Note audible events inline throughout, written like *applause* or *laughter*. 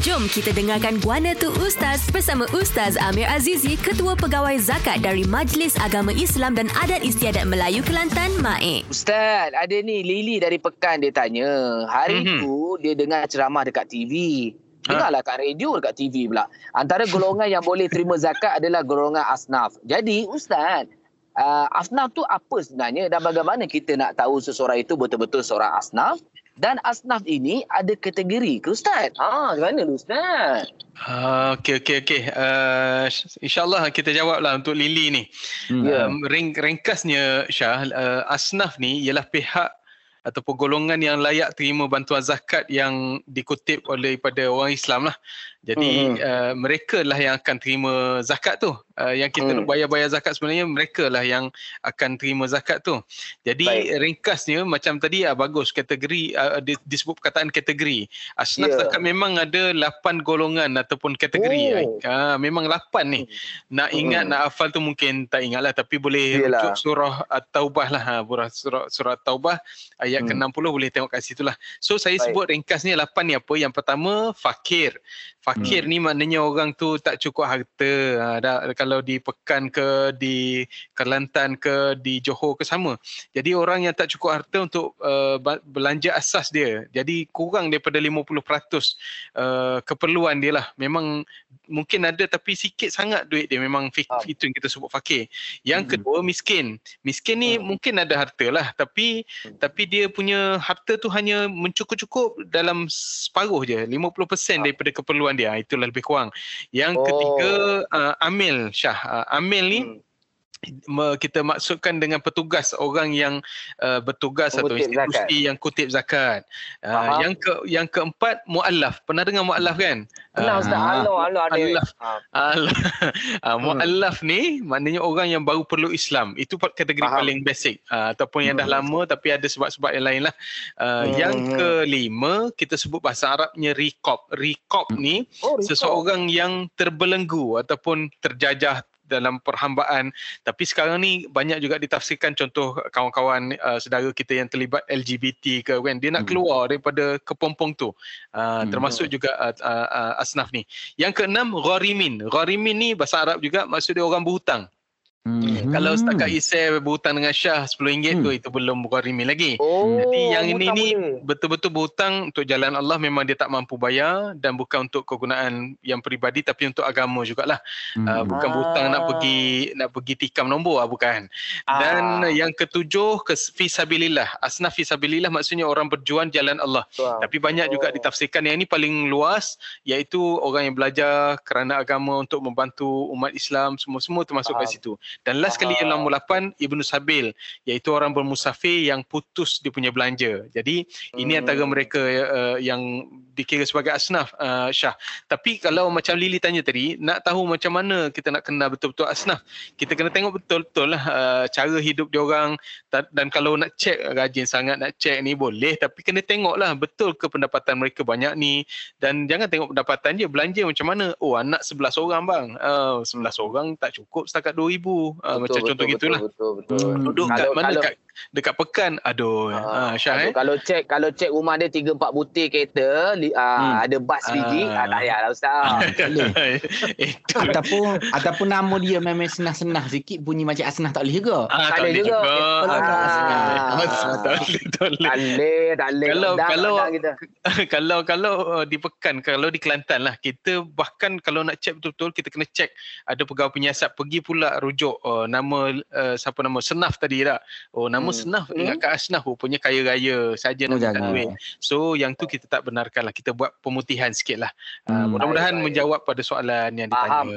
Jom kita dengarkan Guana Tu Ustaz bersama Ustaz Amir Azizi, Ketua Pegawai Zakat dari Majlis Agama Islam dan Adat Istiadat Melayu Kelantan, MAIK. Ustaz, ada ni Lily dari Pekan dia tanya. Hari mm-hmm. tu dia dengar ceramah dekat TV. Dengarlah kat radio dekat TV pula. Antara golongan yang boleh terima zakat adalah golongan asnaf. Jadi Ustaz, uh, asnaf tu apa sebenarnya dan bagaimana kita nak tahu seseorang itu betul-betul seorang asnaf? Dan asnaf ini ada kategori ke Ustaz? Ah, mana tu Ustaz? Uh, okey, okey, okey. Uh, InsyaAllah kita jawablah untuk Lily ni. Hmm. Um, ring, ringkasnya Syah, uh, asnaf ni ialah pihak ataupun golongan yang layak terima bantuan zakat yang dikutip oleh pada orang Islam lah. Jadi hmm. uh, mereka lah yang akan terima zakat tu. Uh, yang kita hmm. bayar-bayar zakat sebenarnya mereka lah yang akan terima zakat tu. Jadi Baik. ringkasnya macam tadi uh, bagus kategori uh, disebut perkataan kategori. Asnaf yeah. zakat memang ada 8 golongan ataupun kategori. Oh. Uh, memang 8 ni. Hmm. Nak ingat hmm. nak hafal tu mungkin tak ingat lah tapi boleh rujuk surah At-Taubah lah. Ha, surah, surah At-Taubah ayat hmm. ke-60 boleh tengok kat situ lah. So saya Baik. sebut ringkasnya 8 ni apa. Yang pertama fakir. Fakir hmm. ni maknanya orang tu tak cukup harta. Ha, dah, kalau di Pekan ke, di Kelantan ke, di Johor ke sama. Jadi orang yang tak cukup harta untuk uh, belanja asas dia. Jadi kurang daripada 50% uh, keperluan dia lah. Memang mungkin ada tapi sikit sangat duit dia. Memang ah. itu yang kita sebut fakir. Yang hmm. kedua miskin. Miskin ni hmm. mungkin ada harta lah. Tapi hmm. tapi dia punya harta tu hanya mencukup-cukup dalam separuh je. 50% ah. daripada keperluan keperluan dia. Itulah lebih kurang. Yang oh. ketiga uh, Amil Syah. Uh, Amil ni hmm kita maksudkan dengan petugas orang yang uh, bertugas atau institusi zakat. yang kutip zakat. Uh, yang ke yang keempat muallaf. Pernah dengar muallaf kan? Pernah uh, ustaz. Halo halo ada. Muallaf. uh, *laughs* muallaf hmm. ni maknanya orang yang baru perlu Islam. Itu kategori Faham. paling basic uh, ataupun yang hmm. dah lama tapi ada sebab-sebab yang lain lah. Uh, hmm. Yang kelima kita sebut bahasa Arabnya riqab. Riqab hmm. ni oh, seseorang yang terbelenggu ataupun terjajah dalam perhambaan. Tapi sekarang ni banyak juga ditafsirkan contoh kawan-kawan uh, saudara kita yang terlibat LGBT ke kan? Dia nak hmm. keluar daripada kepompong tu. Uh, hmm. termasuk juga uh, uh, asnaf ni. Yang keenam gharimin gharimin ni bahasa Arab juga maksud dia orang berhutang Hmm. Kalau setakat Isai berhutang dengan Syah RM10 hmm. tu itu belum bergharimi lagi. Oh, Jadi yang ini ni betul-betul berhutang untuk jalan Allah memang dia tak mampu bayar dan bukan untuk kegunaan yang peribadi tapi untuk agama jugalah. Hmm. Uh, bukan ah. berhutang nak pergi nak pergi tikam nombor ah bukan. Dan ah. yang ketujuh ke fisabilillah. Asnaf fisabilillah maksudnya orang berjuang jalan Allah. Wow. Tapi banyak oh. juga ditafsirkan yang ini paling luas iaitu orang yang belajar kerana agama untuk membantu umat Islam semua-semua termasuk ah. kat situ. Dan last kali yang nombor 8 Ibnu Sabil iaitu orang bermusafir yang putus dia punya belanja. Jadi hmm. ini antara mereka uh, yang dikira sebagai asnaf uh, Syah. Tapi kalau macam Lily tanya tadi nak tahu macam mana kita nak kenal betul-betul asnaf. Kita kena tengok betul-betul lah uh, cara hidup dia orang dan kalau nak check rajin sangat nak check ni boleh tapi kena tengoklah betul ke pendapatan mereka banyak ni dan jangan tengok pendapatan je belanja macam mana. Oh anak 11 orang bang. Uh, 11 orang tak cukup setakat 2000 uh, macam betul, contoh betul, gitulah. Betul betul. betul. Hmm. Duduk kalau, kat mana kalau, kat dekat pekan aduh uh, uh, Syah aduh, eh. Kalau check kalau check rumah dia 3 4 butir kereta uh, hmm. ada bas uh, biji uh, tak payahlah ustaz. *laughs* *laughs* Itu ataupun ataupun nama dia memang senah-senah sikit bunyi macam asnah tak boleh juga. Uh, tak boleh juga. Tak boleh, tak boleh. Kalau *laughs* kalau kalau kalau di pekan kalau di Kelantan lah kita bahkan kalau nak check betul-betul kita kena check ada pegawai penyiasat pergi pula rujuk uh, nama uh, siapa nama Senaf tadi tak oh nama hmm. Senaf hmm. ingat kat Asnaf rupanya kaya raya saja oh, nak duit. So yang tu kita tak benarkan lah. Kita buat pemutihan sikit lah. Uh, hmm. mudah-mudahan baik, baik. menjawab pada soalan yang ditanya. Faham,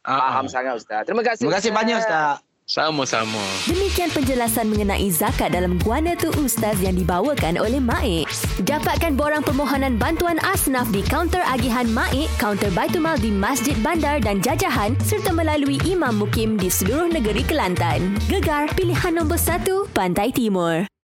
faham uh, sangat Ustaz. Terima kasih terima kasih banyak Ustaz sama-sama. Demikian penjelasan mengenai zakat dalam Guana Tu Ustaz yang dibawakan oleh Maik. Dapatkan borang permohonan bantuan asnaf di kaunter agihan Maik, kaunter Baitumal di Masjid Bandar dan Jajahan serta melalui Imam Mukim di seluruh negeri Kelantan. Gegar pilihan nombor satu Pantai Timur.